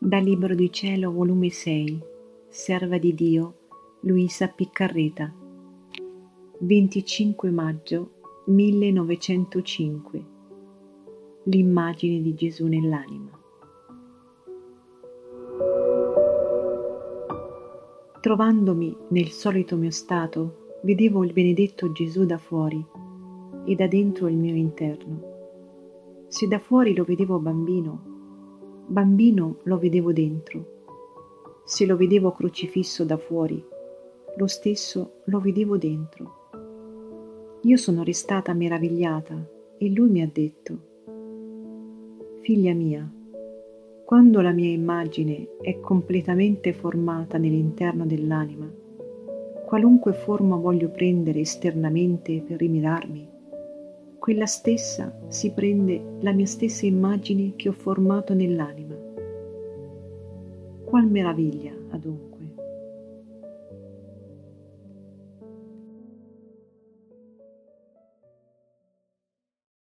Dal Libro di Cielo, volume 6, Serva di Dio, Luisa Piccarreta, 25 maggio 1905. L'immagine di Gesù nell'anima. Trovandomi nel solito mio stato, vedevo il benedetto Gesù da fuori e da dentro il mio interno. Se da fuori lo vedevo bambino, bambino lo vedevo dentro. Se lo vedevo crocifisso da fuori, lo stesso lo vedevo dentro. Io sono restata meravigliata e lui mi ha detto, Figlia mia, quando la mia immagine è completamente formata nell'interno dell'anima, qualunque forma voglio prendere esternamente per rimirarmi, quella stessa si prende la mia stessa immagine che ho formato nell'anima. Qual meraviglia, adunque!